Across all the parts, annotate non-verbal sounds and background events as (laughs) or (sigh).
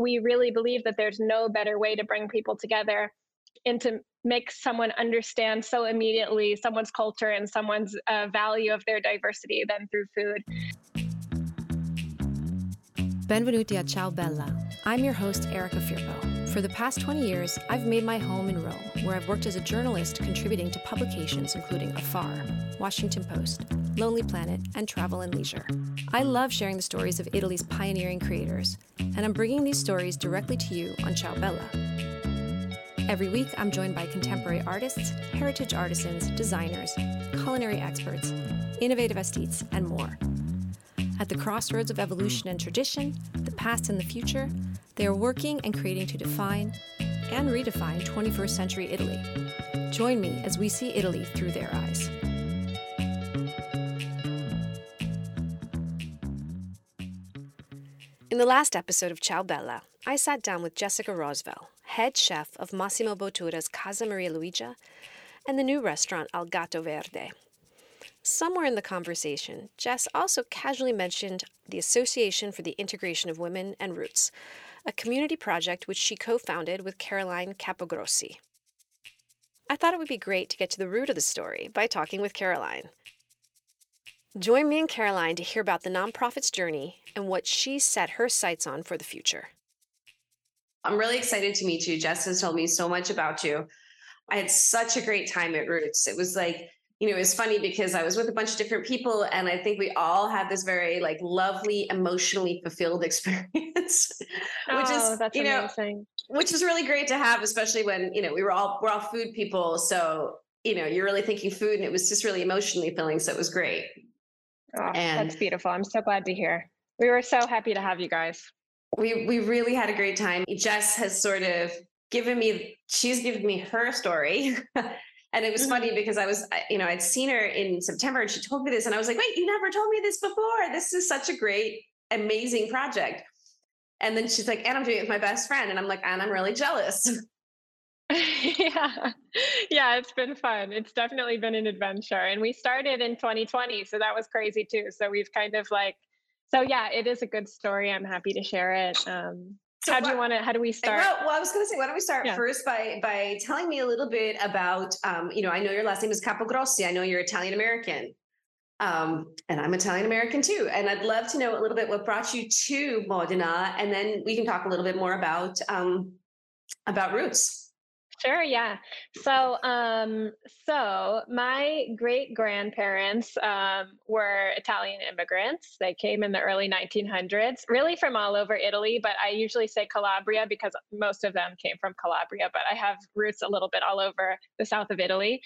we really believe that there's no better way to bring people together and to make someone understand so immediately someone's culture and someone's uh, value of their diversity than through food. Benvenuti a Ciao Bella. I'm your host, Erica Firpo. For the past 20 years, I've made my home in Rome, where I've worked as a journalist contributing to publications including Afar, Washington Post, Lonely Planet, and Travel and Leisure. I love sharing the stories of Italy's pioneering creators, and I'm bringing these stories directly to you on Ciao Bella. Every week, I'm joined by contemporary artists, heritage artisans, designers, culinary experts, innovative aesthetes, and more. At the crossroads of evolution and tradition, the past and the future, they are working and creating to define and redefine 21st century Italy. Join me as we see Italy through their eyes. In the last episode of Ciao Bella, I sat down with Jessica Rosval, head chef of Massimo Bottura's Casa Maria Luigia and the new restaurant Al Gatto Verde, Somewhere in the conversation, Jess also casually mentioned the Association for the Integration of Women and Roots, a community project which she co founded with Caroline Caporossi. I thought it would be great to get to the root of the story by talking with Caroline. Join me and Caroline to hear about the nonprofit's journey and what she set her sights on for the future. I'm really excited to meet you. Jess has told me so much about you. I had such a great time at Roots. It was like you know, it was funny because I was with a bunch of different people and I think we all had this very like lovely, emotionally fulfilled (laughs) experience, which oh, is, you know, amazing. which is really great to have, especially when, you know, we were all, we're all food people. So, you know, you're really thinking food and it was just really emotionally filling. So it was great. Oh, and that's beautiful. I'm so glad to hear. We were so happy to have you guys. We, we really had a great time. Jess has sort of given me, she's given me her story. (laughs) And it was mm-hmm. funny because I was, you know, I'd seen her in September and she told me this. And I was like, wait, you never told me this before. This is such a great, amazing project. And then she's like, and I'm doing it with my best friend. And I'm like, and I'm really jealous. (laughs) (laughs) yeah. Yeah, it's been fun. It's definitely been an adventure. And we started in 2020. So that was crazy too. So we've kind of like, so yeah, it is a good story. I'm happy to share it. Um, so how do you want to? How do we start? Well, well I was going to say, why don't we start yeah. first by by telling me a little bit about, um, you know, I know your last name is Caporossi. I know you're Italian American, um, and I'm Italian American too. And I'd love to know a little bit what brought you to Modena, and then we can talk a little bit more about um, about roots. Sure, yeah. So, um, so my great grandparents um, were Italian immigrants. They came in the early 1900s, really from all over Italy, but I usually say Calabria because most of them came from Calabria, but I have roots a little bit all over the south of Italy.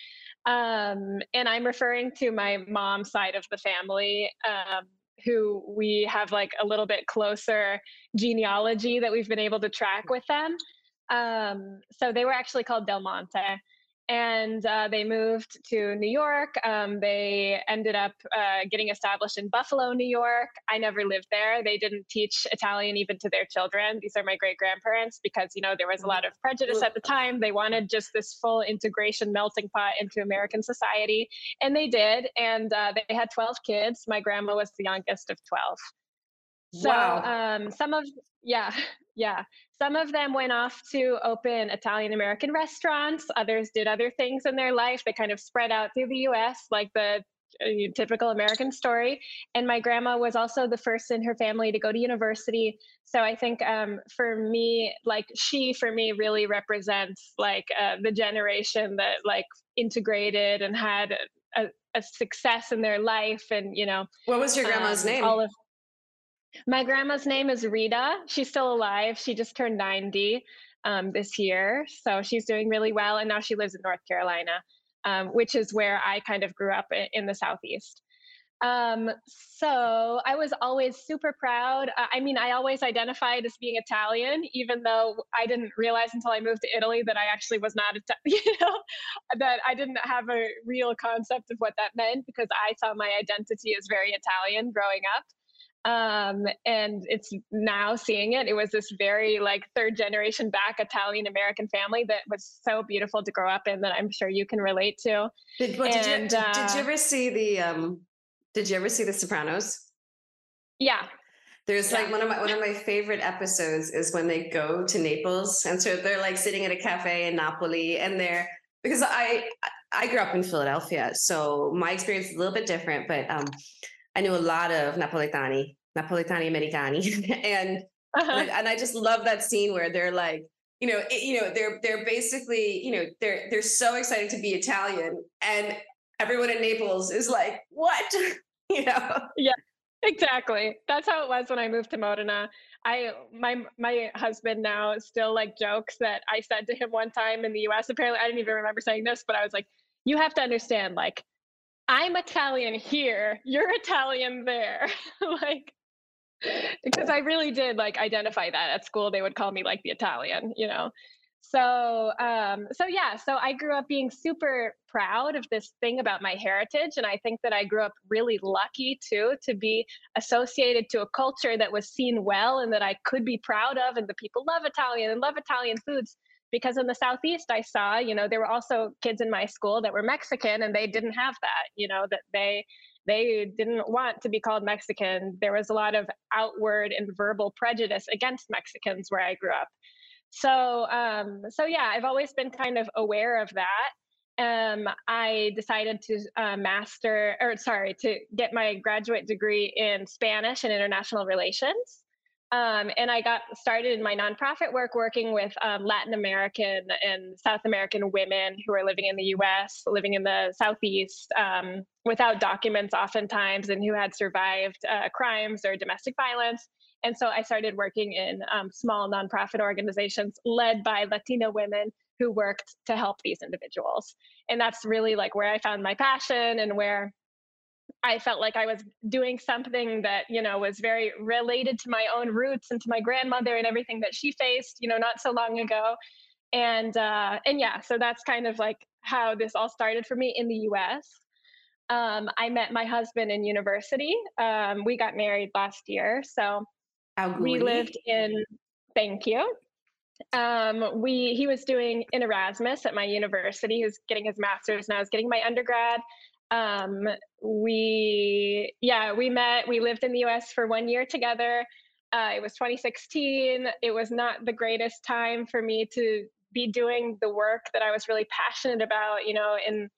Um, and I'm referring to my mom's side of the family. Um, who we have like a little bit closer genealogy that we've been able to track with them. Um, so they were actually called Del Monte. And uh, they moved to New York. Um, they ended up uh, getting established in Buffalo, New York. I never lived there. They didn't teach Italian even to their children. These are my great grandparents because, you know, there was a lot of prejudice at the time. They wanted just this full integration melting pot into American society. And they did. And uh, they had 12 kids. My grandma was the youngest of 12. So wow. um, some of yeah, (laughs) yeah. Some of them went off to open Italian American restaurants. Others did other things in their life. They kind of spread out through the US, like the uh, typical American story. And my grandma was also the first in her family to go to university. So I think um, for me, like she, for me, really represents like uh, the generation that like integrated and had a, a, success in their life. And you know, what was your grandma's um, name? All of my grandma's name is Rita. She's still alive. She just turned 90 um, this year. So she's doing really well. And now she lives in North Carolina, um, which is where I kind of grew up in the Southeast. Um, so I was always super proud. I mean, I always identified as being Italian, even though I didn't realize until I moved to Italy that I actually was not, (laughs) you know, that I didn't have a real concept of what that meant because I saw my identity as very Italian growing up um, and it's now seeing it it was this very like third generation back italian american family that was so beautiful to grow up in that i'm sure you can relate to. Did, well, and, did, you, uh, did you ever see the um did you ever see the sopranos? Yeah. There's yeah. like one of my one of my favorite episodes is when they go to Naples, and so they're like sitting at a cafe in Napoli, and they're because I I grew up in Philadelphia, so my experience is a little bit different, but um, I knew a lot of Napoletani, Napoletani Americani, (laughs) and uh-huh. and I just love that scene where they're like, you know, it, you know, they're they're basically, you know, they're they're so excited to be Italian, and everyone in Naples is like, what, (laughs) you know? Yeah, exactly. That's how it was when I moved to Modena. I my my husband now still like jokes that I said to him one time in the US. Apparently, I didn't even remember saying this, but I was like, you have to understand, like, I'm Italian here, you're Italian there. (laughs) like because I really did like identify that at school. They would call me like the Italian, you know. So, um, so yeah, so I grew up being super proud of this thing about my heritage, and I think that I grew up really lucky too to be associated to a culture that was seen well and that I could be proud of, and the people love Italian and love Italian foods. Because in the southeast, I saw, you know, there were also kids in my school that were Mexican, and they didn't have that, you know, that they they didn't want to be called Mexican. There was a lot of outward and verbal prejudice against Mexicans where I grew up. So, um, so yeah, I've always been kind of aware of that. Um, I decided to uh, master, or sorry, to get my graduate degree in Spanish and international relations. Um, and I got started in my nonprofit work working with um, Latin American and South American women who are living in the US, living in the Southeast um, without documents oftentimes, and who had survived uh, crimes or domestic violence. And so I started working in um, small nonprofit organizations led by Latina women who worked to help these individuals. And that's really like where I found my passion and where I felt like I was doing something that, you know, was very related to my own roots and to my grandmother and everything that she faced, you know, not so long ago. And uh, and yeah, so that's kind of like how this all started for me in the US. Um, I met my husband in university. Um, we got married last year. So we lived in thank you. Um, we he was doing an Erasmus at my university. He was getting his master's and I was getting my undergrad um, we yeah we met we lived in the us for one year together. Uh, it was 2016 it was not the greatest time for me to be doing the work that i was really passionate about you know and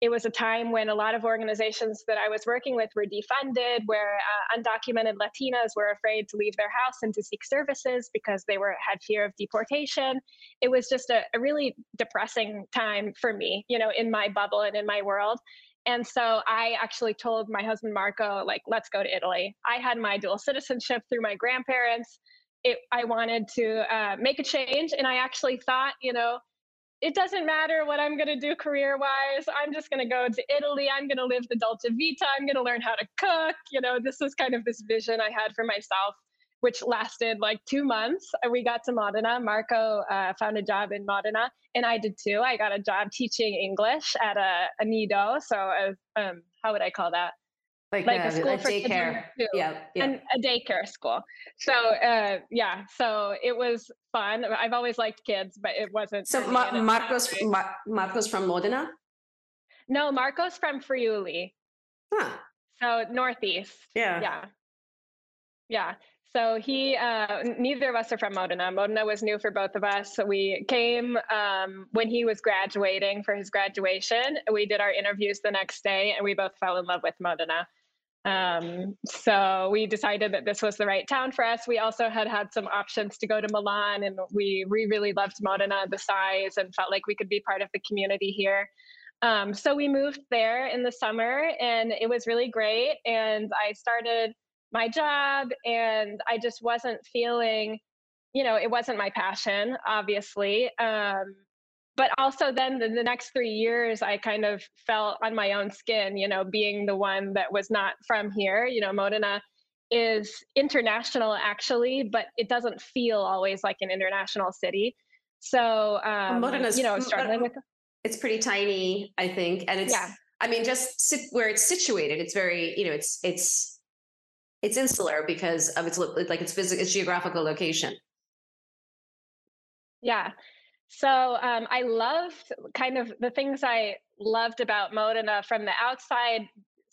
it was a time when a lot of organizations that i was working with were defunded where uh, undocumented latinas were afraid to leave their house and to seek services because they were had fear of deportation. It was just a, a really depressing time for me you know in my bubble and in my world and so I actually told my husband Marco, like, let's go to Italy. I had my dual citizenship through my grandparents. It, I wanted to uh, make a change. And I actually thought, you know, it doesn't matter what I'm going to do career wise. I'm just going to go to Italy. I'm going to live the Dolce Vita. I'm going to learn how to cook. You know, this was kind of this vision I had for myself which lasted like two months. We got to Modena. Marco uh, found a job in Modena, and I did too. I got a job teaching English at a, a nido. So, a, um, how would I call that? Like, like a, a school for daycare. Yeah, yeah. And a daycare school. So, uh, yeah. So it was fun. I've always liked kids, but it wasn't. So Ma- Marcos, Mar- Marcos from Modena. No, Marcos from Friuli. Huh. So northeast. Yeah. Yeah. Yeah. So he, uh, neither of us are from Modena. Modena was new for both of us. So we came um, when he was graduating for his graduation. We did our interviews the next day, and we both fell in love with Modena. Um, so we decided that this was the right town for us. We also had had some options to go to Milan, and we we really loved Modena, the size, and felt like we could be part of the community here. Um, so we moved there in the summer, and it was really great. And I started my job and I just wasn't feeling, you know, it wasn't my passion, obviously. Um, but also then the, the next three years, I kind of felt on my own skin, you know, being the one that was not from here. You know, Modena is international actually, but it doesn't feel always like an international city. So, um, Modena's, you know, struggling with. It's pretty tiny, I think, and it's. Yeah. I mean, just sit where it's situated. It's very, you know, it's it's it's insular because of its like its physical its geographical location yeah so um, i loved kind of the things i loved about modena from the outside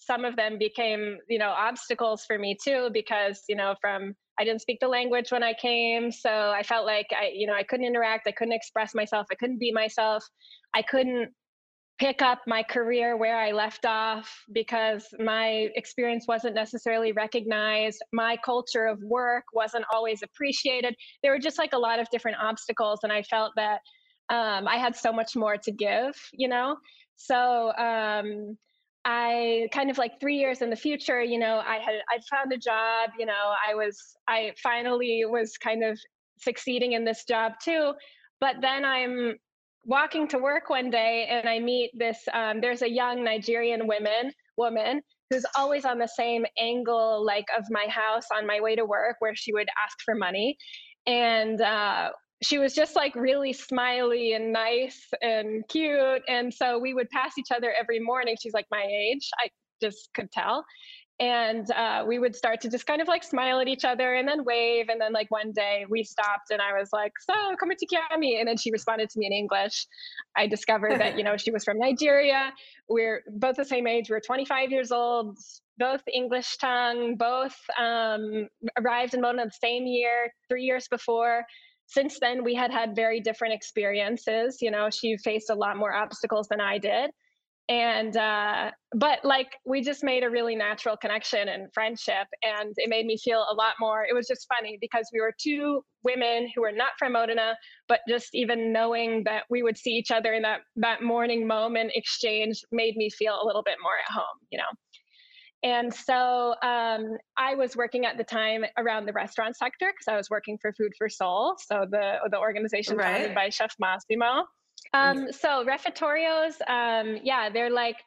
some of them became, you know, obstacles for me too, because, you know, from I didn't speak the language when I came. So I felt like I, you know, I couldn't interact, I couldn't express myself, I couldn't be myself. I couldn't pick up my career where I left off because my experience wasn't necessarily recognized. My culture of work wasn't always appreciated. There were just like a lot of different obstacles. And I felt that um, I had so much more to give, you know? So um, I kind of like three years in the future, you know, I had I found a job, you know, I was I finally was kind of succeeding in this job too. But then I'm walking to work one day and I meet this um, there's a young Nigerian woman woman who's always on the same angle like of my house on my way to work where she would ask for money. And uh, she was just like really smiley and nice and cute. And so we would pass each other every morning. She's like my age. I just could tell. And uh, we would start to just kind of like smile at each other and then wave. And then, like, one day we stopped and I was like, So, come to Kiami. And then she responded to me in English. I discovered that, you (laughs) know, she was from Nigeria. We're both the same age. We're 25 years old, both English tongue, both um, arrived in Modena the same year, three years before since then we had had very different experiences you know she faced a lot more obstacles than i did and uh, but like we just made a really natural connection and friendship and it made me feel a lot more it was just funny because we were two women who were not from modena but just even knowing that we would see each other in that that morning moment exchange made me feel a little bit more at home you know and so um, I was working at the time around the restaurant sector because I was working for Food for Soul, so the the organization right. founded by Chef Massimo. Um, so refettorios, um, yeah, they're like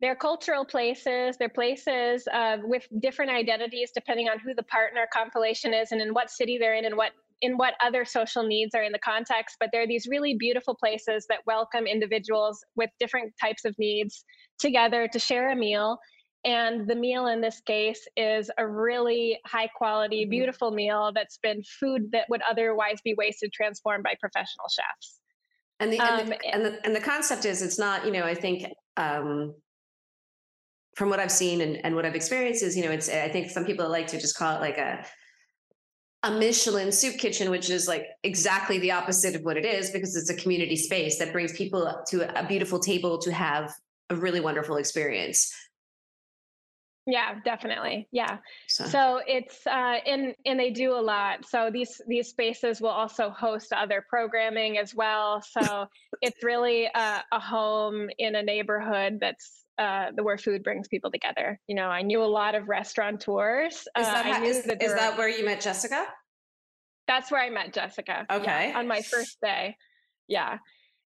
they're cultural places. They're places uh, with different identities depending on who the partner compilation is and in what city they're in and what in what other social needs are in the context. But they're these really beautiful places that welcome individuals with different types of needs together to share a meal and the meal in this case is a really high quality, mm-hmm. beautiful meal that's been food that would otherwise be wasted, transformed by professional chefs. And the, and, the, um, and the, and the concept is it's not, you know, I think um, from what I've seen and, and what I've experienced is, you know, it's, I think some people like to just call it like a, a Michelin soup kitchen, which is like exactly the opposite of what it is because it's a community space that brings people to a beautiful table to have a really wonderful experience. Yeah, definitely. Yeah. So, so it's uh and and they do a lot. So these these spaces will also host other programming as well. So (laughs) it's really a, a home in a neighborhood that's uh, the where food brings people together. You know, I knew a lot of restaurateurs. Is uh, that, how, is, that, is that where you met Jessica? That's where I met Jessica. Okay. Yeah, on my first day. Yeah.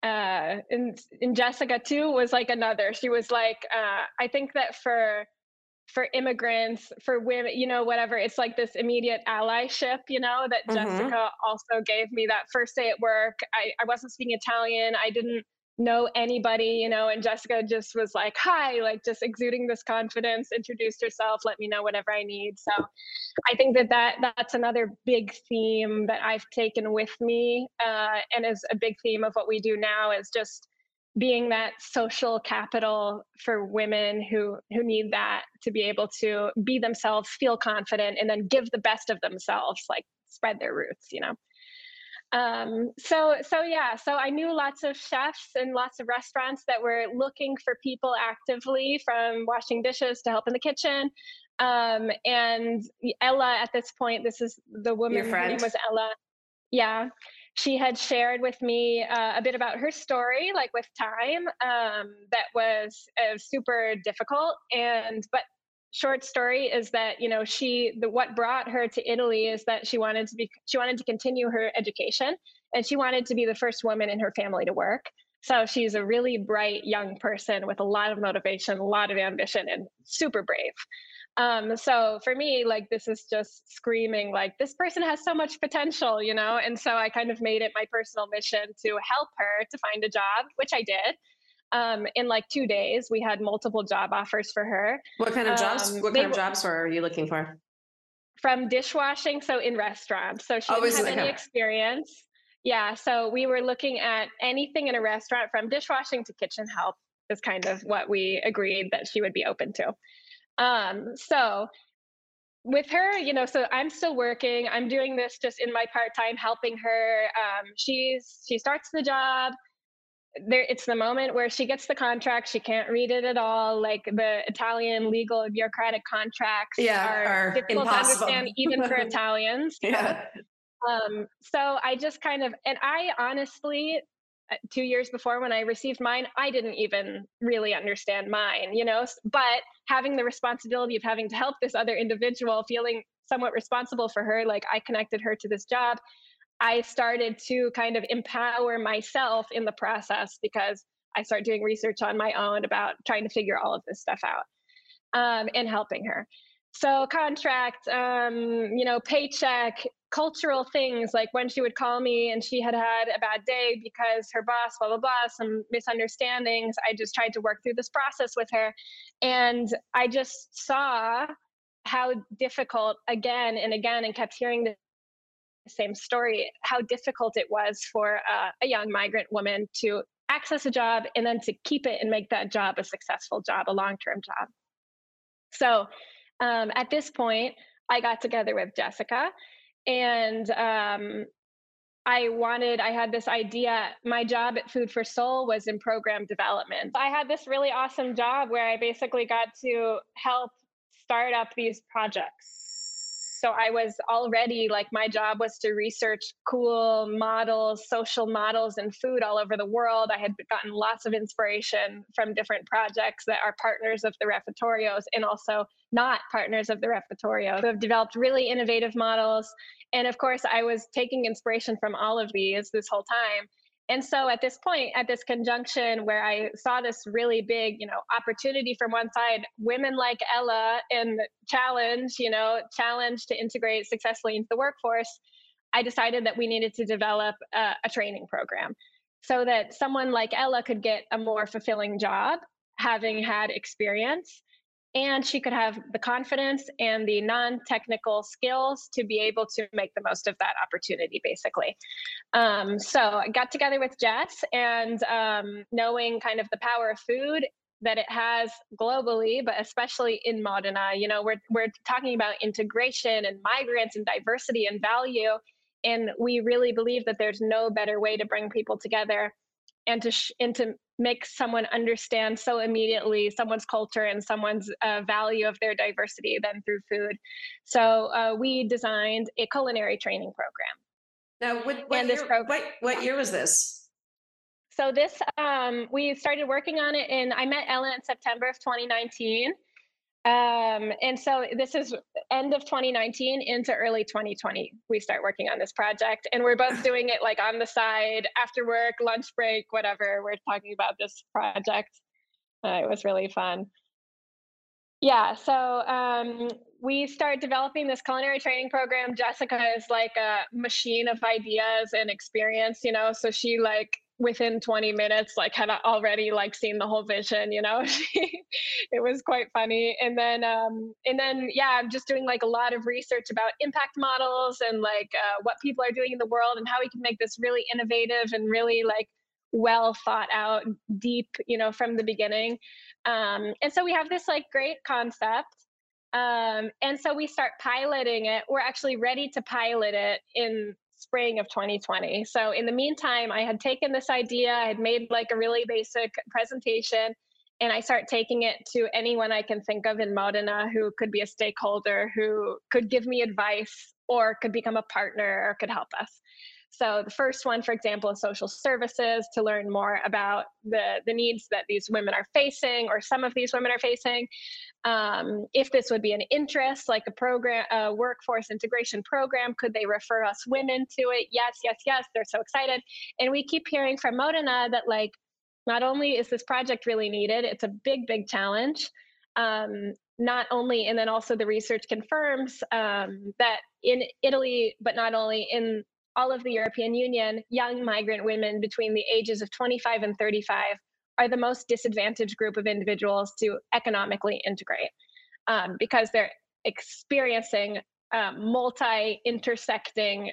Uh, and, and Jessica too was like another. She was like, uh, I think that for for immigrants, for women, you know, whatever. It's like this immediate allyship, you know, that mm-hmm. Jessica also gave me that first day at work. I, I wasn't speaking Italian. I didn't know anybody, you know, and Jessica just was like, hi, like just exuding this confidence, introduced herself, let me know whatever I need. So I think that, that that's another big theme that I've taken with me uh, and is a big theme of what we do now is just being that social capital for women who who need that to be able to be themselves feel confident and then give the best of themselves like spread their roots you know? Um, so so yeah so i knew lots of chefs and lots of restaurants that were looking for people actively from washing dishes to help in the kitchen. Um, and ella at this point this is the woman Your name was ella. Yeah she had shared with me uh, a bit about her story, like with time, um, that was uh, super difficult. And but short story is that you know she the what brought her to Italy is that she wanted to be she wanted to continue her education and she wanted to be the first woman in her family to work. So she's a really bright young person with a lot of motivation, a lot of ambition, and super brave. Um, so for me, like this is just screaming like this person has so much potential, you know? And so I kind of made it my personal mission to help her to find a job, which I did. Um, in like two days, we had multiple job offers for her. What kind of jobs? Um, what kind of jobs were you looking for? From dishwashing, so in restaurants. So she oh, didn't have any experience. Yeah, so we were looking at anything in a restaurant from dishwashing to kitchen help is kind of what we agreed that she would be open to. Um, so with her, you know, so I'm still working. I'm doing this just in my part time, helping her. Um, she's she starts the job. There, it's the moment where she gets the contract. She can't read it at all. Like the Italian legal bureaucratic contracts yeah, are, are difficult impossible. to understand, even for (laughs) Italians. yeah. Um, so I just kind of, and I honestly, two years before when I received mine, I didn't even really understand mine, you know. But having the responsibility of having to help this other individual, feeling somewhat responsible for her, like I connected her to this job, I started to kind of empower myself in the process because I started doing research on my own about trying to figure all of this stuff out um, and helping her. So contract, um, you know, paycheck, cultural things like when she would call me and she had had a bad day because her boss, blah, blah, blah, some misunderstandings. I just tried to work through this process with her. And I just saw how difficult again and again and kept hearing the same story how difficult it was for uh, a young migrant woman to access a job and then to keep it and make that job a successful job a long-term job so um, at this point i got together with jessica and um, I wanted, I had this idea. My job at Food for Soul was in program development. I had this really awesome job where I basically got to help start up these projects. So I was already like, my job was to research cool models, social models, and food all over the world. I had gotten lots of inspiration from different projects that are partners of the Refettorios and also not partners of the Refettorio who have developed really innovative models. And of course, I was taking inspiration from all of these this whole time. And so at this point, at this conjunction where I saw this really big, you know, opportunity from one side, women like Ella and challenge, you know, challenge to integrate successfully into the workforce, I decided that we needed to develop a, a training program so that someone like Ella could get a more fulfilling job having had experience and she could have the confidence and the non-technical skills to be able to make the most of that opportunity basically. Um, so i got together with jess and um, knowing kind of the power of food that it has globally but especially in modena you know we're, we're talking about integration and migrants and diversity and value and we really believe that there's no better way to bring people together and to sh- and to make someone understand so immediately someone's culture and someone's uh, value of their diversity than through food. So uh, we designed a culinary training program. Now, what, what, year, program, what, what year was this? So this, um, we started working on it in, I met Ellen in September of 2019. Um, and so this is end of 2019 into early 2020. We start working on this project, and we're both (laughs) doing it like on the side, after work, lunch break, whatever. We're talking about this project. Uh, it was really fun. Yeah, so um, we start developing this culinary training program. Jessica is like a machine of ideas and experience, you know. So she like within 20 minutes like had already like seen the whole vision you know (laughs) it was quite funny and then um and then yeah i'm just doing like a lot of research about impact models and like uh, what people are doing in the world and how we can make this really innovative and really like well thought out deep you know from the beginning um and so we have this like great concept um, and so we start piloting it. We're actually ready to pilot it in spring of 2020. So in the meantime, I had taken this idea, I had made like a really basic presentation, and I start taking it to anyone I can think of in Modena who could be a stakeholder, who could give me advice or could become a partner or could help us. So the first one, for example, is social services to learn more about the, the needs that these women are facing or some of these women are facing. Um, if this would be an interest, like a program, a workforce integration program, could they refer us women to it? Yes, yes, yes. They're so excited. And we keep hearing from Modena that like, not only is this project really needed, it's a big, big challenge. Um, not only, and then also the research confirms um, that in Italy, but not only in all of the European Union, young migrant women between the ages of 25 and 35 are the most disadvantaged group of individuals to economically integrate um, because they're experiencing um, multi intersecting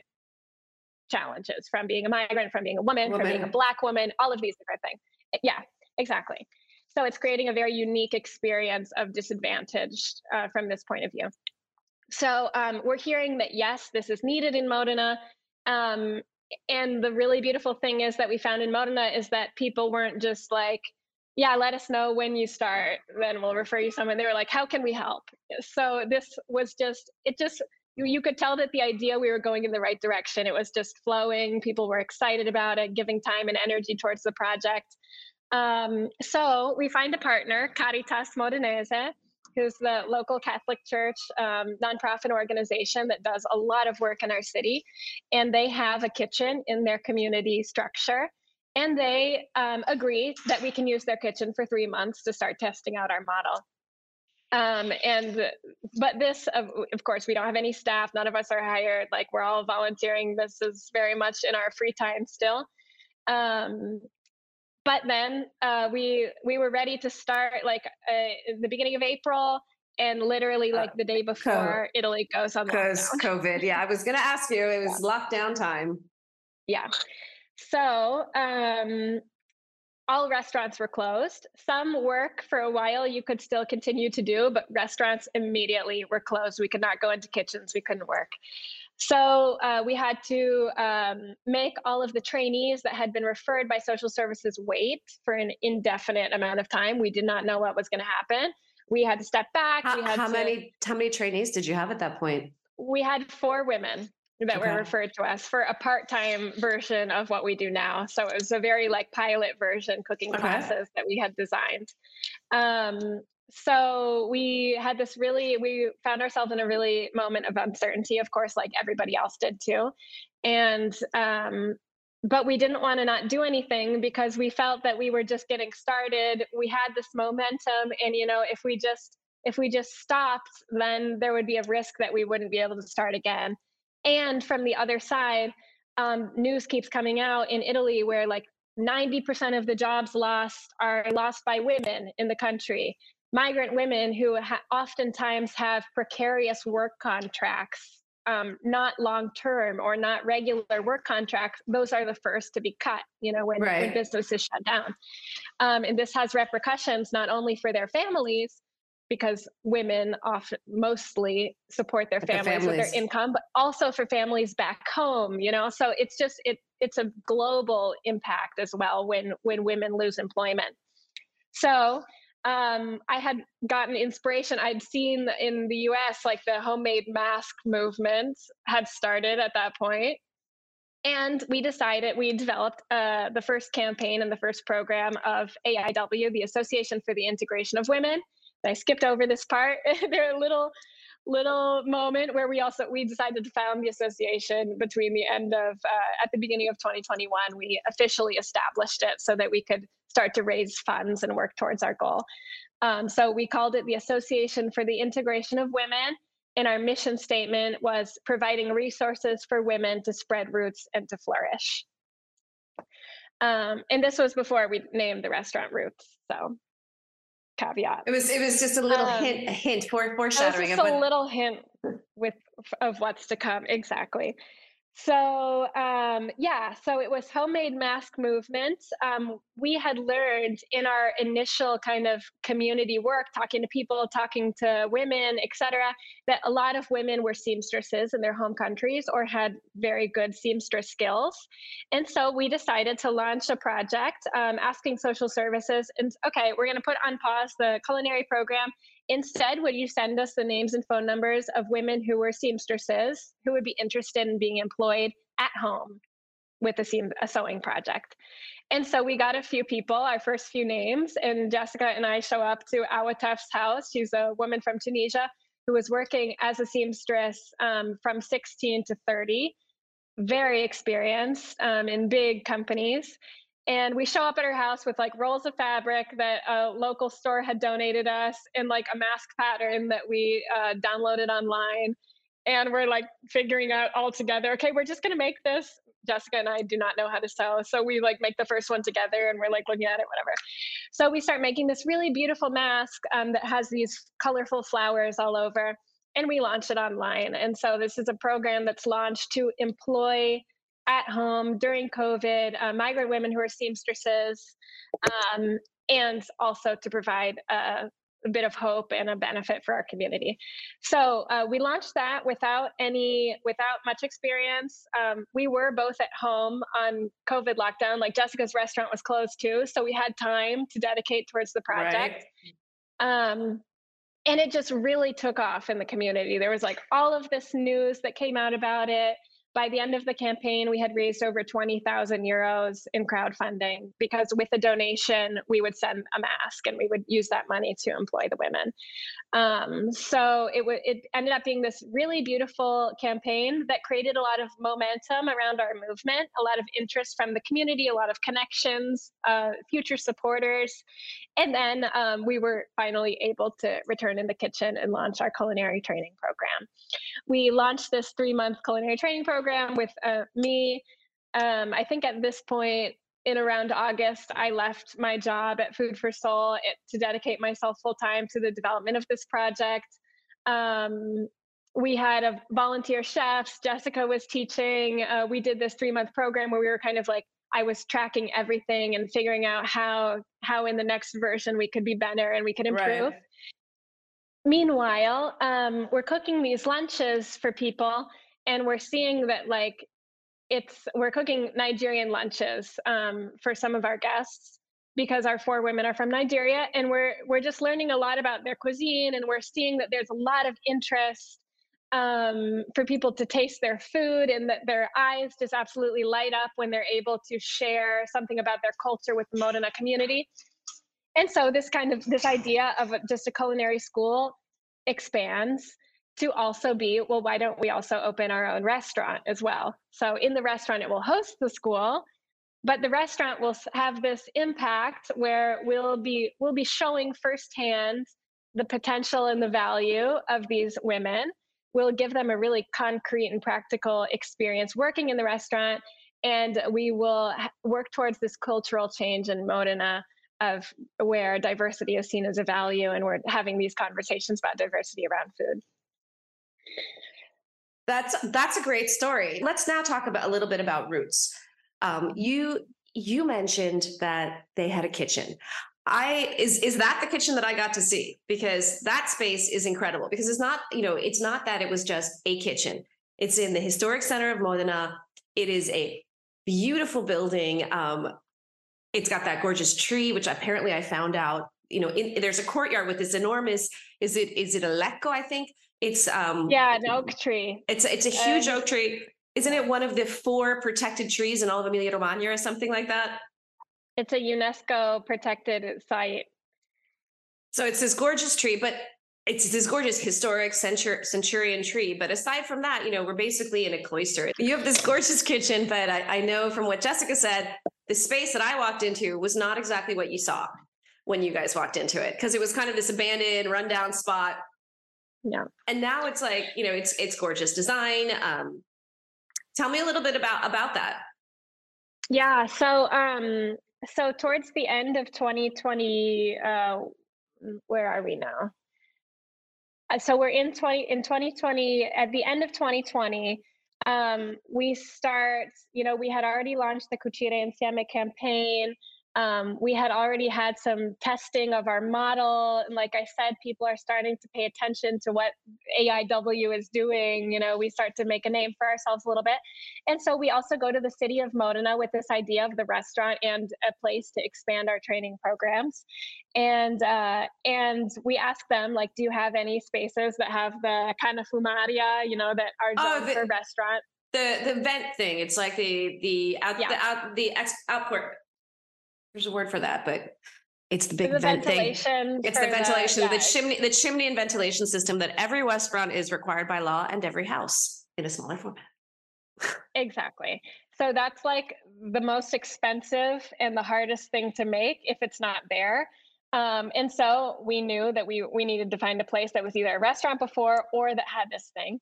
challenges from being a migrant, from being a woman, woman, from being a black woman, all of these different things. Yeah, exactly. So it's creating a very unique experience of disadvantage uh, from this point of view. So um, we're hearing that yes, this is needed in Modena. Um, and the really beautiful thing is that we found in Modena is that people weren't just like, yeah, let us know when you start, then we'll refer you someone. They were like, how can we help? So this was just, it just, you, you could tell that the idea we were going in the right direction. It was just flowing. People were excited about it, giving time and energy towards the project. Um, so we find a partner, Caritas Modenese, who's the local Catholic Church um, nonprofit organization that does a lot of work in our city. And they have a kitchen in their community structure. And they um, agree that we can use their kitchen for three months to start testing out our model. Um, and but this, of, of course, we don't have any staff. None of us are hired. Like we're all volunteering. This is very much in our free time still. Um, but then uh, we we were ready to start like uh, the beginning of April, and literally uh, like the day before, Italy goes on because COVID. Yeah, I was going to ask you. It was yeah. lockdown time. Yeah. So um, all restaurants were closed. Some work for a while you could still continue to do, but restaurants immediately were closed. We could not go into kitchens. We couldn't work. So uh, we had to um, make all of the trainees that had been referred by social services wait for an indefinite amount of time. We did not know what was going to happen. We had to step back. How, how to, many how many trainees did you have at that point? We had four women that okay. were referred to us for a part-time version of what we do now. So it was a very like pilot version cooking okay. classes that we had designed. Um, so we had this really we found ourselves in a really moment of uncertainty of course like everybody else did too. And um, but we didn't want to not do anything because we felt that we were just getting started. We had this momentum and you know if we just if we just stopped then there would be a risk that we wouldn't be able to start again. And from the other side um, news keeps coming out in italy where like 90% of the jobs lost are lost by women in the country migrant women who ha- oftentimes have precarious work contracts, um, not long term or not regular work contracts, those are the first to be cut, you know, when, right. when businesses shut down. Um, and this has repercussions not only for their families, because women often mostly support their families, the families, with their income, but also for families back home, you know. So it's just it it's a global impact as well when when women lose employment. So um, I had gotten inspiration. I'd seen in the US, like the homemade mask movement had started at that point. And we decided, we developed uh, the first campaign and the first program of AIW, the Association for the Integration of Women. I skipped over this part. (laughs) They're a little little moment where we also we decided to found the association between the end of uh, at the beginning of 2021 we officially established it so that we could start to raise funds and work towards our goal. Um, so we called it the association for the integration of women and our mission statement was providing resources for women to spread roots and to flourish. Um, and this was before we named the restaurant roots so caveat. It was it was just a little um, hint, a hint for foreshadowing. Just a little hint with of what's to come. Exactly. So um, yeah, so it was homemade mask movement. Um, we had learned in our initial kind of community work, talking to people, talking to women, etc., that a lot of women were seamstresses in their home countries or had very good seamstress skills. And so we decided to launch a project um, asking social services, and okay, we're going to put on pause the culinary program Instead, would you send us the names and phone numbers of women who were seamstresses who would be interested in being employed at home with a, seam, a sewing project? And so we got a few people, our first few names, and Jessica and I show up to Awatef's house. She's a woman from Tunisia who was working as a seamstress um, from 16 to 30, very experienced um, in big companies. And we show up at her house with like rolls of fabric that a local store had donated us and like a mask pattern that we uh, downloaded online. And we're like figuring out all together, okay, we're just going to make this. Jessica and I do not know how to sew. So we like make the first one together and we're like looking at it, whatever. So we start making this really beautiful mask um, that has these colorful flowers all over. And we launch it online. And so this is a program that's launched to employ at home during COVID, uh, migrant women who are seamstresses. Um, and also to provide a, a bit of hope and a benefit for our community. So uh, we launched that without any, without much experience. Um, we were both at home on COVID lockdown. Like Jessica's restaurant was closed too, so we had time to dedicate towards the project. Right. Um, and it just really took off in the community. There was like all of this news that came out about it by the end of the campaign, we had raised over 20,000 euros in crowdfunding because with a donation, we would send a mask and we would use that money to employ the women. Um, so it, w- it ended up being this really beautiful campaign that created a lot of momentum around our movement, a lot of interest from the community, a lot of connections, uh, future supporters. And then um, we were finally able to return in the kitchen and launch our culinary training program. We launched this three month culinary training program with uh, me. Um, I think at this point, in around August, I left my job at Food for Soul it, to dedicate myself full time to the development of this project. Um, we had a volunteer chefs. Jessica was teaching. Uh, we did this three month program where we were kind of like I was tracking everything and figuring out how how in the next version we could be better and we could improve. Right. Meanwhile, um, we're cooking these lunches for people, and we're seeing that like it's we're cooking Nigerian lunches um, for some of our guests because our four women are from Nigeria, and we're we're just learning a lot about their cuisine, and we're seeing that there's a lot of interest um, for people to taste their food, and that their eyes just absolutely light up when they're able to share something about their culture with the Modena community. And so this kind of this idea of just a culinary school expands to also be well why don't we also open our own restaurant as well? So in the restaurant it will host the school but the restaurant will have this impact where we'll be we'll be showing firsthand the potential and the value of these women. We'll give them a really concrete and practical experience working in the restaurant and we will work towards this cultural change in modena of where diversity is seen as a value and we're having these conversations about diversity around food that's that's a great story. Let's now talk about a little bit about Roots. Um, you you mentioned that they had a kitchen. I is is that the kitchen that I got to see because that space is incredible because it's not you know it's not that it was just a kitchen. It's in the historic center of Modena. It is a beautiful building. Um, it's got that gorgeous tree, which apparently I found out. You know, in, there's a courtyard with this enormous. Is it is it a leccio? I think it's um yeah, an oak tree. It's it's a huge um, oak tree. Isn't it one of the four protected trees in all of Emilia Romagna or something like that? It's a UNESCO protected site. So it's this gorgeous tree, but it's this gorgeous historic centur- centurion tree. But aside from that, you know, we're basically in a cloister. You have this gorgeous (laughs) kitchen, but I, I know from what Jessica said, the space that I walked into was not exactly what you saw when you guys walked into it because it was kind of this abandoned, rundown spot yeah. And now it's like you know it's it's gorgeous design um tell me a little bit about about that. Yeah so um so towards the end of 2020 uh where are we now? Uh, so we're in 20 in 2020 at the end of 2020 um, we start you know we had already launched the cucire insieme campaign um, we had already had some testing of our model and like i said people are starting to pay attention to what aiw is doing you know we start to make a name for ourselves a little bit. And so we also go to the city of modena with this idea of the restaurant and a place to expand our training programs. And uh, and we ask them like do you have any spaces that have the kind of fumaria you know that are oh, the, for restaurant? the the vent thing it's like the the out yeah. the out the ex, output there's a word for that, but it's the big the vent thing. It's the ventilation, the, yeah. the chimney, the chimney and ventilation system that every restaurant is required by law and every house in a smaller format. exactly. So that's like the most expensive and the hardest thing to make if it's not there. Um, and so we knew that we we needed to find a place that was either a restaurant before or that had this thing.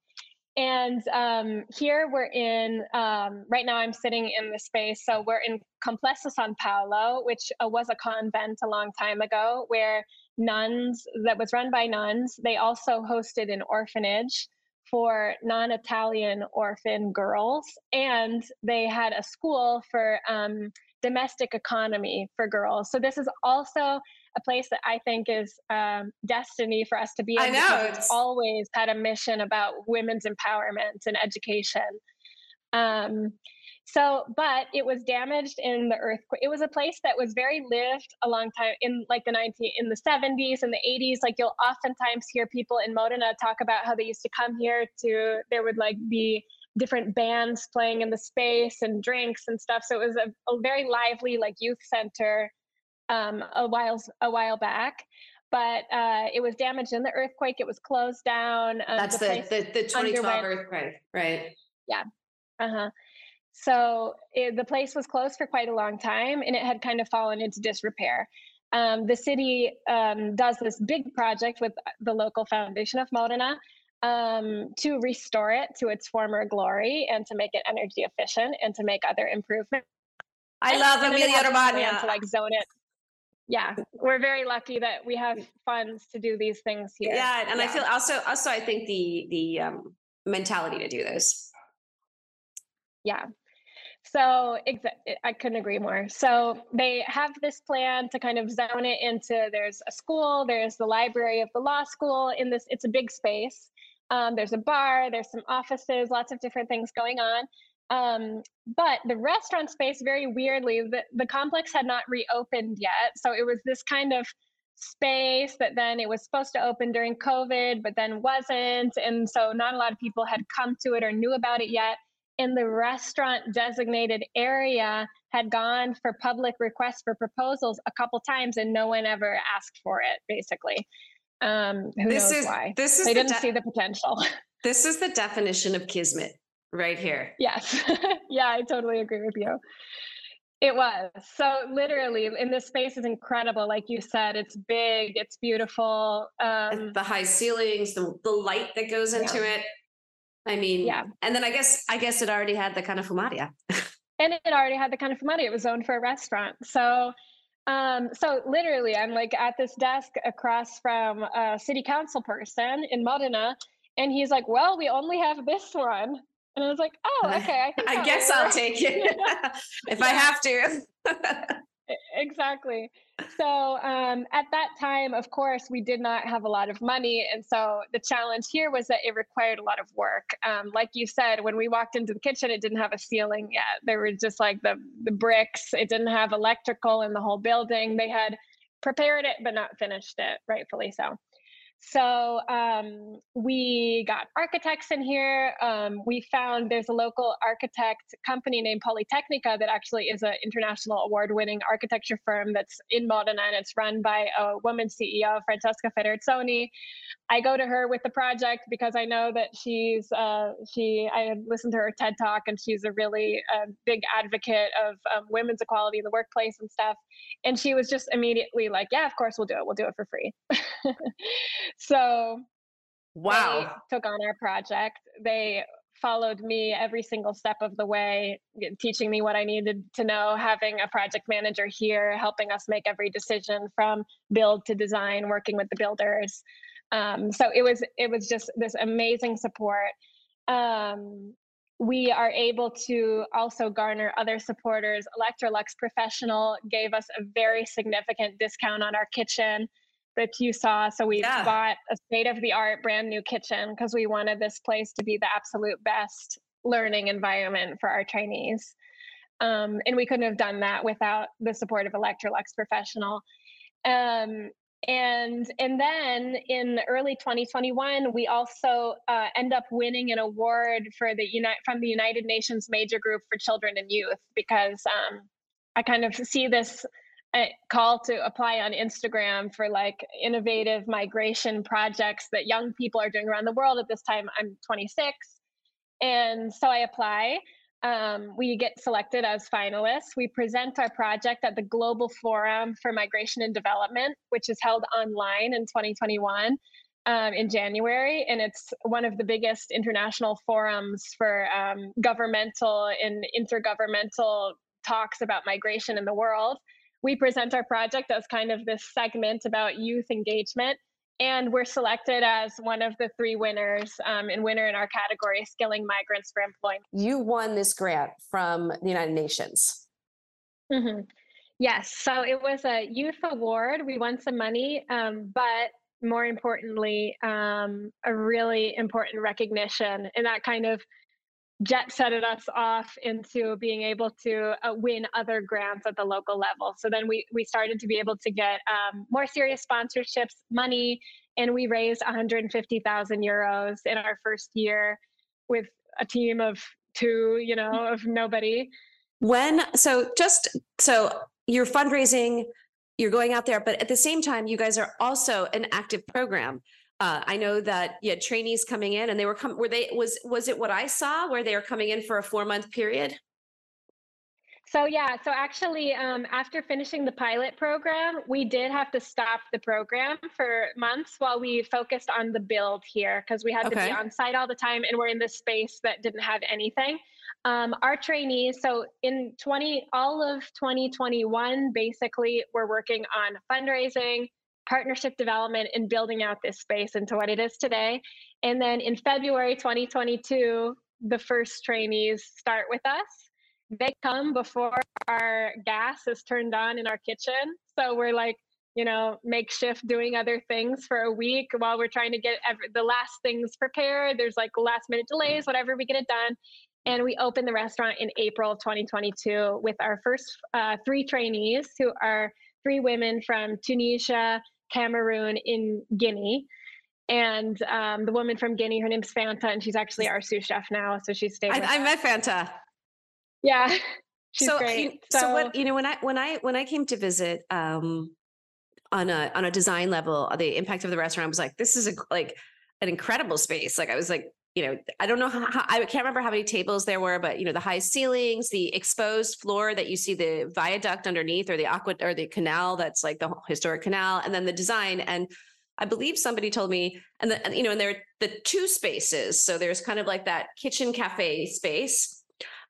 And um, here we're in, um, right now I'm sitting in the space. So we're in Complesso San Paolo, which uh, was a convent a long time ago, where nuns, that was run by nuns. They also hosted an orphanage for non Italian orphan girls. And they had a school for um, domestic economy for girls. So this is also a place that I think is um, destiny for us to be. In I know it's always had a mission about women's empowerment and education. Um, so, but it was damaged in the earthquake. It was a place that was very lived a long time in like the 19 in the 70s and the 80s. Like you'll oftentimes hear people in Modena talk about how they used to come here to there would like be different bands playing in the space and drinks and stuff. So it was a, a very lively like youth center um, a while a while back. But uh, it was damaged in the earthquake. It was closed down. Um, That's the the, the, the 2012 earthquake, right? Yeah. Uh huh. So it, the place was closed for quite a long time and it had kind of fallen into disrepair. Um, the city um, does this big project with the local foundation of Modena um, to restore it to its former glory and to make it energy efficient and to make other improvements. I love Emilia Romagna. To like zone it. Yeah, we're very lucky that we have funds to do these things here. Yeah, and yeah. I feel also also I think the the um, mentality to do this. Yeah, so exa- I couldn't agree more. So they have this plan to kind of zone it into there's a school, there's the library of the law school in this, it's a big space. Um, there's a bar, there's some offices, lots of different things going on. Um, but the restaurant space, very weirdly, the, the complex had not reopened yet. So it was this kind of space that then it was supposed to open during COVID, but then wasn't. And so not a lot of people had come to it or knew about it yet. In the restaurant designated area had gone for public requests for proposals a couple times and no one ever asked for it basically. Um who this knows is, why? this is they the didn't de- see the potential. (laughs) This is the definition of kismet right here yes (laughs) yeah i totally agree with you it was so literally and this space is incredible like you said it's big it's beautiful um the high ceilings the, the light that goes into yeah. it I mean, yeah. And then I guess I guess it already had the kind of fumaria. (laughs) and it already had the kind of fumaria. It was zoned for a restaurant. So um, so literally I'm like at this desk across from a city council person in Modena, and he's like, Well, we only have this one. And I was like, oh, okay. I, I guess I'll take it (laughs) (laughs) if. I have to. exactly. So um, at that time, of course, we did not have a lot of money. And so the challenge here was that it required a lot of work. Um, like you said, when we walked into the kitchen, it didn't have a ceiling yet. There were just like the, the bricks, it didn't have electrical in the whole building. They had prepared it, but not finished it, rightfully so. So um, we got architects in here. Um, we found there's a local architect company named Politecnica that actually is an international award-winning architecture firm that's in Modena and it's run by a woman CEO, Francesca Federizzoni. I go to her with the project because I know that she's uh, she. I had listened to her TED talk and she's a really uh, big advocate of um, women's equality in the workplace and stuff. And she was just immediately like, "Yeah, of course we'll do it. We'll do it for free." (laughs) so, wow, took on our project. They followed me every single step of the way, teaching me what I needed to know, having a project manager here, helping us make every decision from build to design, working with the builders. Um, so it was it was just this amazing support. Um, we are able to also garner other supporters. Electrolux Professional gave us a very significant discount on our kitchen that you saw. So we yeah. bought a state of the art brand new kitchen because we wanted this place to be the absolute best learning environment for our trainees. Um, and we couldn't have done that without the support of Electrolux Professional. Um, and and then in early 2021 we also uh, end up winning an award for the unite from the united nations major group for children and youth because um, i kind of see this uh, call to apply on instagram for like innovative migration projects that young people are doing around the world. At this time i'm 26 and so i apply um, we get selected as finalists. We present our project at the Global Forum for Migration and Development, which is held online in 2021 um, in January. And it's one of the biggest international forums for um, governmental and intergovernmental talks about migration in the world. We present our project as kind of this segment about youth engagement and we're selected as one of the three winners um, and winner in our category skilling migrants for employment you won this grant from the united nations hmm Yes. So it was a youth award. We won some money, um, but more importantly, um, a really important recognition. And that kind of jet setted us off into being able to uh, win other grants at the local level. So then we we started to be able to get um, more serious sponsorships, money, and we raised 150,000 euros in our first year with a team of two, you know, of nobody. When so just so you're fundraising, you're going out there, but at the same time, you guys are also an active program. Uh, I know that you had trainees coming in and they were come were they was was it what I saw where they are coming in for a four month period? So yeah, so actually, um, after finishing the pilot program, we did have to stop the program for months while we focused on the build here because we had okay. to be on site all the time and we're in this space that didn't have anything. Um, our trainees, so in 20, all of 2021, basically, we're working on fundraising, partnership development, and building out this space into what it is today. And then in February 2022, the first trainees start with us. They come before our gas is turned on in our kitchen. So we're like, you know, makeshift doing other things for a week while we're trying to get every, the last things prepared. There's like last minute delays, whatever we get it done. And we open the restaurant in April 2022 with our first uh, three trainees, who are three women from Tunisia, Cameroon, in Guinea. And um, the woman from Guinea, her name's Fanta, and she's actually our sous chef now. So she's staying. I, I met Fanta. Yeah, (laughs) she's so, great. So, so, what you know when I when I when I came to visit um, on a on a design level, the impact of the restaurant was like this is a like an incredible space. Like I was like you know, I don't know how, I can't remember how many tables there were, but you know, the high ceilings, the exposed floor that you see the viaduct underneath or the aqua or the canal that's like the historic canal, and then the design. And I believe somebody told me, and the, you know, and there are the two spaces. So there's kind of like that kitchen cafe space.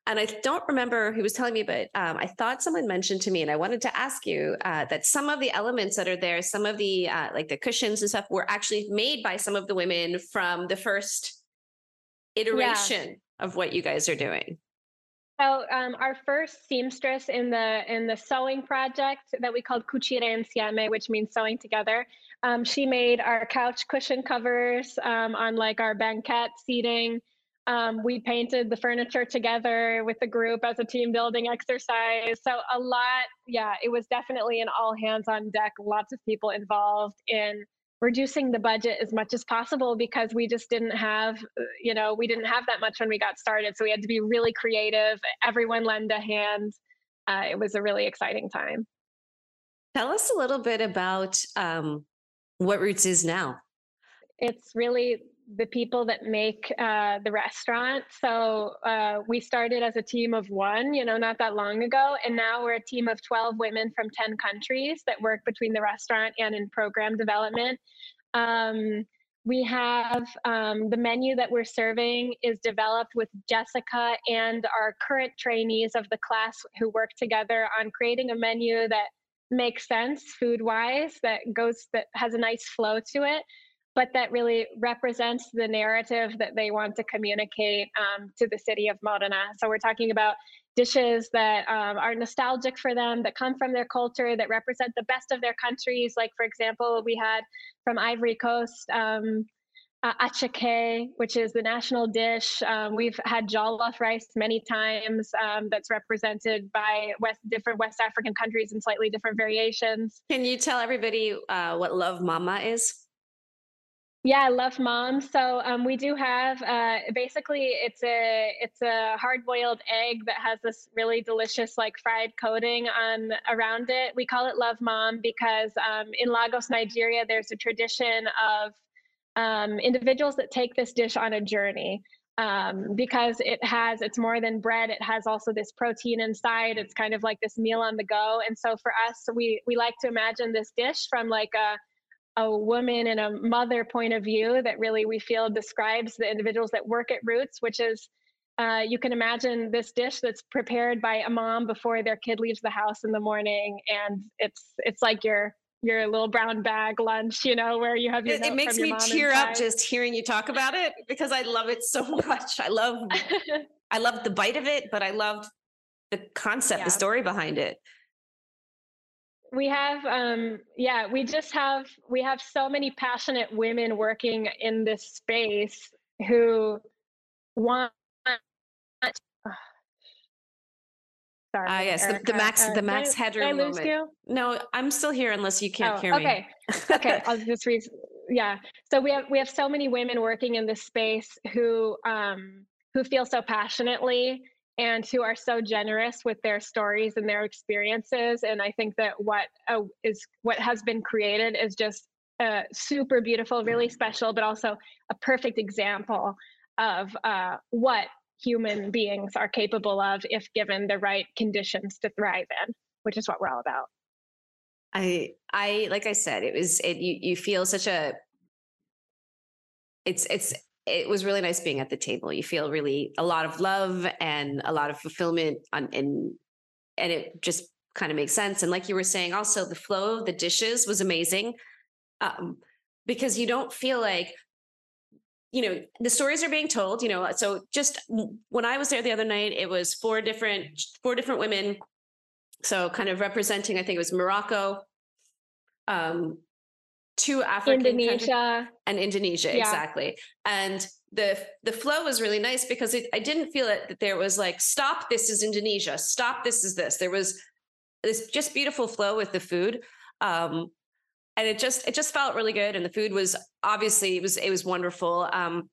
And I don't remember who was telling me, but um, I thought someone mentioned to me, and I wanted to ask you uh, that some of the elements that are there, some of the uh, like the cushions and stuff, were actually made by some of the women from the first iteration yeah. of what you guys are doing? So um, our first seamstress in the in the sewing project that we called Cucire Insieme, which means sewing together. Um, she made our couch cushion covers um, on like our banquette seating. Um, we painted the furniture together with the group as a team building exercise. So a lot, yeah, it was definitely an all hands on deck. Lots of people involved in reducing the budget as much as possible because we just didn't have uh, you know we didn't have that much when we got started. So we had to be really creative everyone lend a hand. Uh, it was a really exciting time. Tell us a little bit about um, what roots is now. It's really the people that make uh, the restaurant. So uh, we started as a team of one, you know, not that long ago. And now we're a team of 12 women from 10 countries that work between the restaurant and in program development. Um, we have um, the menu that we're serving is developed with Jessica and our current trainees of the class who work together on creating a menu that makes sense food wise, that goes, that has a nice flow to it but that really represents the narrative that they want to communicate um, to the city of Modena. So we're talking about dishes that um, are nostalgic for them, that come from their culture, that represent the best of their countries. Like, for example, we had from Ivory Coast. Um, uh, attiéké, which is the national dish. Um, we've had jollof rice many times. Um, that's represented by West, different West African countries in slightly different variations. Can you tell everybody uh, what love mama is? Yeah, I love mom. So um, we do have uh, basically it's a it's a hard boiled egg that has this really delicious like fried coating on around it. We call it love mom because um, in Lagos, Nigeria, there's a tradition of um, individuals that take this dish on a journey. Um, because it has it's more than bread it has also this protein inside it's kind of like this meal on the go and so for us we we like to imagine this dish from like a a woman and a mother point of view that really we feel describes the individuals that work at Roots, which is uh, you can imagine this dish that's prepared by a mom before their kid leaves the house in the morning, and it's it's like your your little brown bag lunch, you know, where you have your. It, it makes me tear up just hearing you talk about it because I love it so (laughs) much. I love (laughs) I love the bite of it, but I love the concept, Yeah. the story behind it. We have um yeah we just have we have so many passionate women working in this space who want (sighs) Sorry, Ah, yes, the- the Max- the Max Headroom I lose moment. you? No, I'm still here unless you can't Oh, hear me. okay. okay i'll (laughs) just read yeah so we have we have so many women working in this space who um who feel so passionately and who are so generous with their stories and their experiences. And i think that what uh, is what has been created is just uh, super beautiful really special but also a perfect example of uh, what human beings are capable of if given the right conditions to thrive in which is what we're all about. I I like I said, it was it you you feel such a it's it's it was really nice being at the table. You feel really a lot of love and a lot of fulfillment on and and it just kind of makes sense. And like you were saying, also the flow of the dishes was amazing. Um, because you don't feel like you know the stories are being told you know so just when i was there the other night it was four different four different women so kind of representing i think it was morocco um two african indonesia. and indonesia Yeah. exactly. And the the flow was really nice because it, i didn't feel it that there was like stop this is indonesia. Stop this is this. There was this just beautiful flow with the food um and it just it just felt really good and the food was obviously it was it was wonderful. Um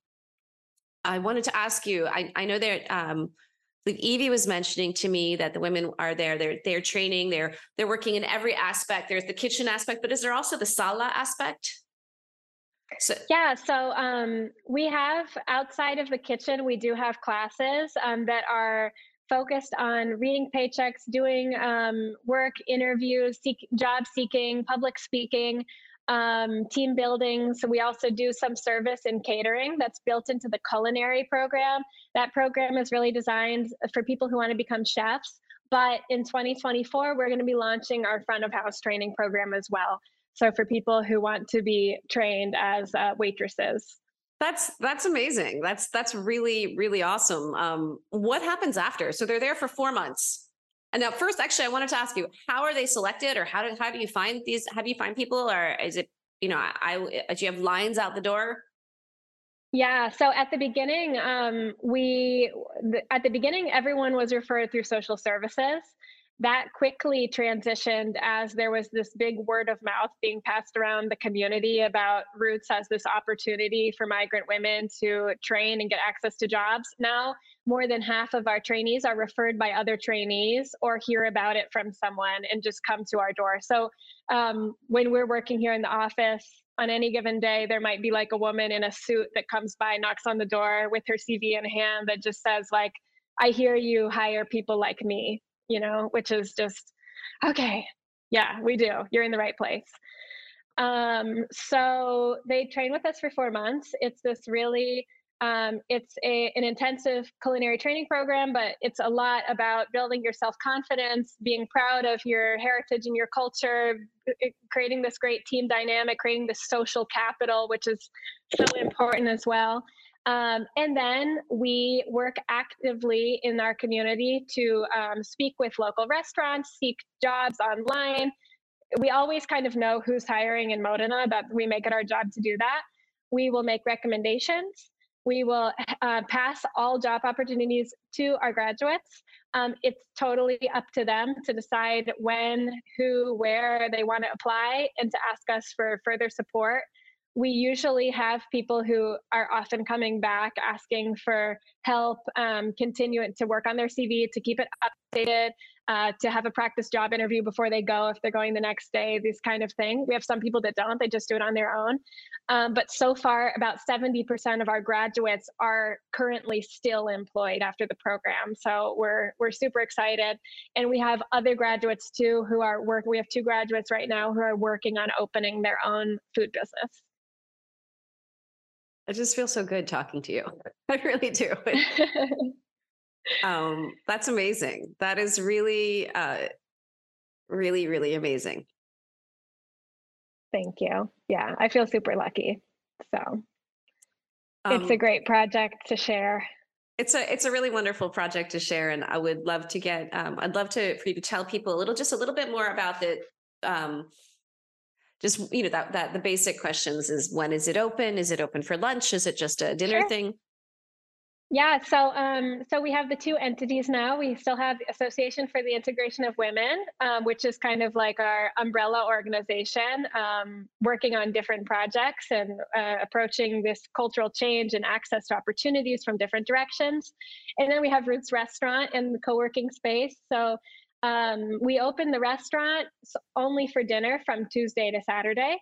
i wanted to ask you i i know that um Evie was mentioning to me that the women are there, they're they're training, they're they're working in every aspect. There's the kitchen aspect, but is there also the sala aspect? So Yeah, so um, we have outside of the kitchen, we do have classes um, that are focused on reading paychecks, doing um, work, interviews, seek, job seeking, public speaking, um, team building. So we also do some service and catering that's built into the culinary program. That program is really designed for people who want to become chefs. But in 2024, we're going to be launching our front of house training program as well. So for people who want to be trained as uh, waitresses. That's that's amazing. That's that's really really awesome. Um, what happens after? So they're there for four months. And now, first, actually, I wanted to ask you: How are they selected, or how do how do you find these? How do you find people, or is it you know, I, I do you have lines out the door? Yeah. So at the beginning, um, we the, at the beginning everyone was referred through social services. That quickly transitioned as there was this big word of mouth being passed around the community about Roots as this opportunity for migrant women to train and get access to jobs. Now, more than half of our trainees are referred by other trainees or hear about it from someone and just come to our door. So um, when we're working here in the office, on any given day, there might be like a woman in a suit that comes by, knocks on the door with her CV in hand that just says, like, I hear you hire people like me, you know, which is just, okay, yeah, we do. You're in the right place. Um, so they train with us for four months. It's this really um, it's a, an intensive culinary training program, but it's a lot about building your self confidence, being proud of your heritage and your culture, creating this great team dynamic, creating this social capital, which is so important as well. Um, and then we work actively in our community to um, speak with local restaurants, seek jobs online. We always kind of know who's hiring in Modena, but we make it our job to do that. We will make recommendations we will (laughs) uh, pass all job opportunities to our graduates. Um, it's totally up to them to decide when, who, where they want to apply and to ask us for further support. We usually have people who are often coming back asking for help, um, continuing to work on their CV, to keep it updated, uh, to have a practice job interview before they go if they're going the next day, this kind of thing. We have some people that don't, they just do it on their own. Um, but so far, about 70% of our graduates are currently still employed after the program. So we're we're super excited, and we have other graduates too who are working. We have two graduates right now who are working on opening their own food business. I just feel so good talking to you. (laughs) I really do. (laughs) um, that's amazing. That is really, uh, really, really amazing. Thank you. Yeah, I feel super lucky. So it's a Um, great project to share. it's a it's a really wonderful project to share, and I would love to get um, I'd love to for you to tell people a little just a little bit more about the um, just you know that that the basic questions is when is it open? Is it open for lunch? Is it just a dinner Sure. thing? Yeah, so um, so we have the two entities now. We still have the Association for the Integration of Women, um, which is kind of like our umbrella organization, um, working on different projects and uh, approaching this cultural change and access to opportunities from different directions. And then we have Roots Restaurant and the co-working space. So um, we open the restaurant only for dinner from Tuesday to Saturday.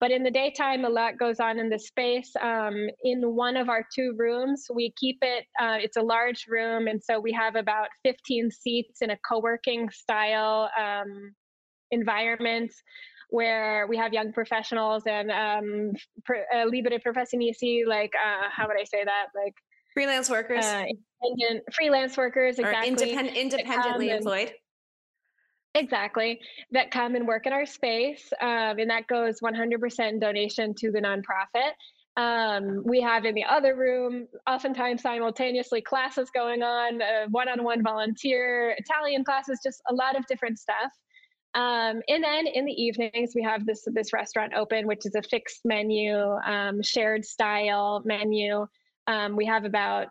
But in the daytime, a lot goes on in the space. Um, in one of our two rooms, we keep it, uh, it's a large room. And so we have about 15 seats in a co working style um, environment where we have young professionals and um, pr- uh, libere professionisti, like, uh, how would I say that? Like, Freelance workers uh, independent freelance workers, or exactly. independent independently and- employed. Exactly. That come and work in our space. Um, and that goes 100% donation to the nonprofit. Um, we have in the other room, oftentimes simultaneously, classes going on, one on one volunteer, Italian classes, just a lot of different stuff. Um, and then in the evenings, we have this this restaurant open, which is a fixed menu, um, shared style menu. Um, we have about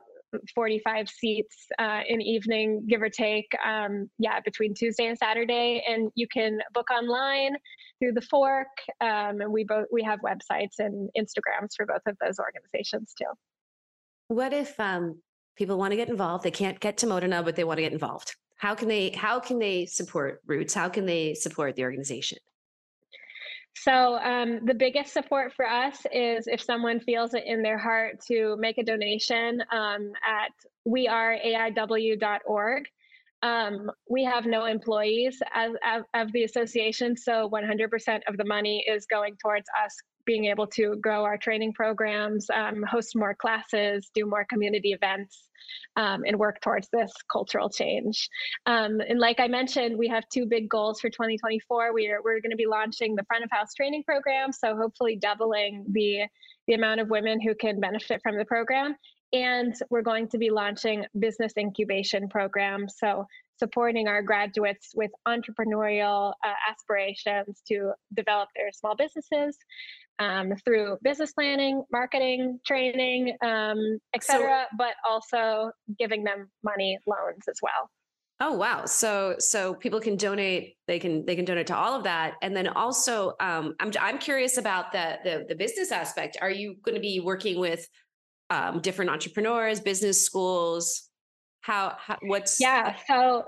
45 seats uh, in evening, give or take. Um, yeah, between Tuesday and Saturday, and you can book online through the Fork. Um, and we both we have websites and Instagrams for both of those organizations too. What if um, people want to get involved? They can't get to Modena, but they want to get involved. How can they? How can they support Roots? How can they support the organization? So um, the biggest support for us is if someone feels it in their heart to make a donation um, at weareaiw.org. Um, we have no employees as, as, of the association, so 100% of the money is going towards us being able to grow our training programs, um, host more classes, do more community events, um, and work towards this cultural change. Um, and like I mentioned, we have two big goals for 2024. We are, we're going to be launching the front of house training program, so hopefully doubling the the amount of women who can benefit from the program. And we're going to be launching business incubation programs, so supporting our graduates with entrepreneurial uh, aspirations to develop their small businesses um, through business planning, marketing, training, um, et So- but also giving them money loans as well. Oh wow! So so people can donate. They can they can donate to all of that, and then also um, I'm I'm curious about the the the business aspect. Are you going to be working with um, different entrepreneurs, business schools? How, how what's Yeah, so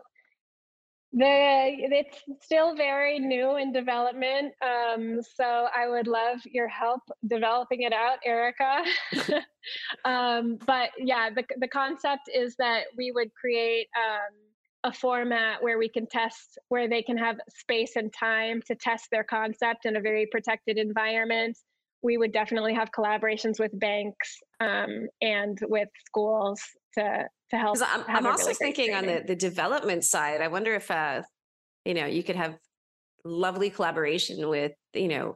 the it's still very new in development. Um, so I would love your help developing it out, Erica. (laughs) um, but yeah, the the concept is that we would create um, a format where we can test, where they can have space and time to test their concept in a very protected environment. We would definitely have collaborations with banks um, and with schools to to help. I'm, I'm also really thinking on the, the development side, I wonder if, uh, you know, you could have lovely collaboration with, you know,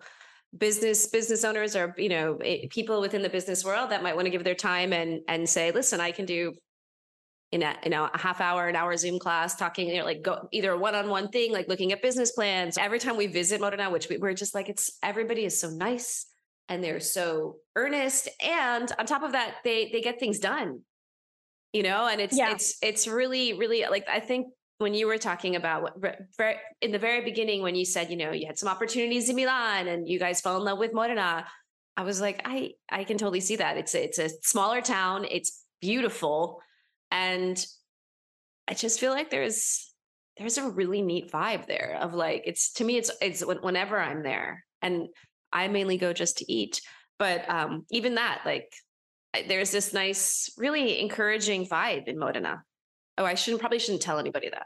business business owners or you know eh, people within the business world that might want to give their time and and say listen i can do in a you know a half hour an hour zoom class talking you know like go either a one-on-one thing like looking at business plans every time we visit modena which we, we're just like it's everybody is so nice and they're so earnest and on top of that they they get things done you know and it's Yeah. it's it's really really like i think when you were talking about in the very beginning when you said you know you had some opportunities in milan and you guys fell in love with modena i was like i i can totally see that it's a, it's a smaller town it's beautiful and i just feel like there's there's a really neat vibe there of like it's to me it's it's whenever i'm there and i mainly go just to eat but um even that like there's this nice really encouraging vibe in modena oh i shouldn't probably shouldn't tell anybody that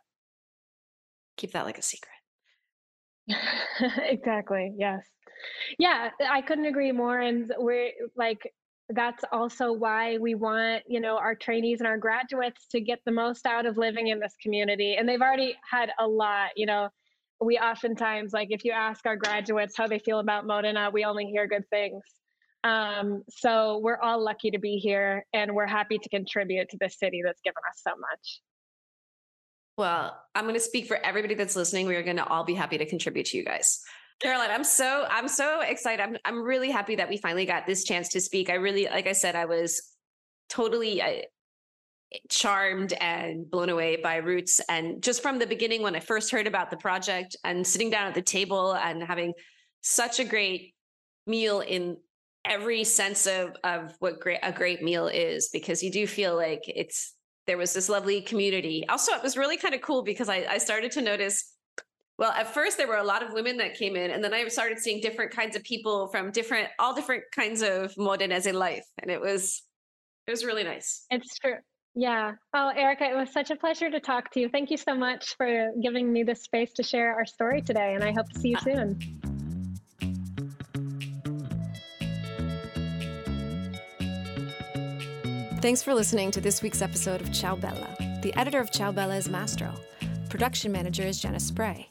keep that like a secret (laughs) exactly. Yes. Yeah, I couldn't agree more. And we're like, that's also why we want, you know, our trainees and our graduates to get the most out of living in this community. And they've already had a lot, you know. We oftentimes, like, if you ask our graduates how they feel about Modena, we only hear good things. Um, so we're all lucky to be here and we're happy to contribute to the city that's given us so much. Well, I'm going to speak for everybody that's listening. We are going to all be happy to contribute to you guys. Caroline, I'm so I'm so excited. I'm I'm really happy that we finally got this chance to speak. I really, like I said, I was totally uh, charmed and blown away by Roots, and just from the beginning when I first heard about the project and sitting down at the table and having such a great meal in every sense of of what great a great meal is, because you do feel like it's there was this lovely community. Also, it was really kind of cool because I, I started to notice. Well, at first there were a lot of women that came in, and then I started seeing different kinds of people from different, all different kinds of Modenese life, and it was, it was really nice. It's true. Yeah. Oh, Erica, it was such a pleasure to talk to you. Thank you so much for giving me the space to share our story today, and I hope to see you soon. Thanks for listening to this week's episode of Ciao Bella. The editor of Ciao Bella is Mastro. Production manager is Jenna Spray.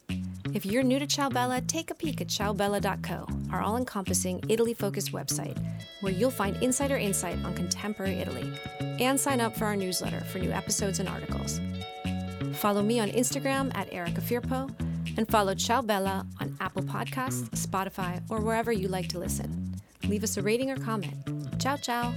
If you're new to Ciao Bella, take a peek at ciaobella.co, our all encompassing Italy focused website, where you'll find insider insight on contemporary Italy and sign up for our newsletter for new episodes and articles. Follow me on Instagram at Erica Firpo and follow Ciao Bella on Apple Podcasts, Spotify, or wherever you like to listen. Leave us a rating or comment. Ciao, ciao.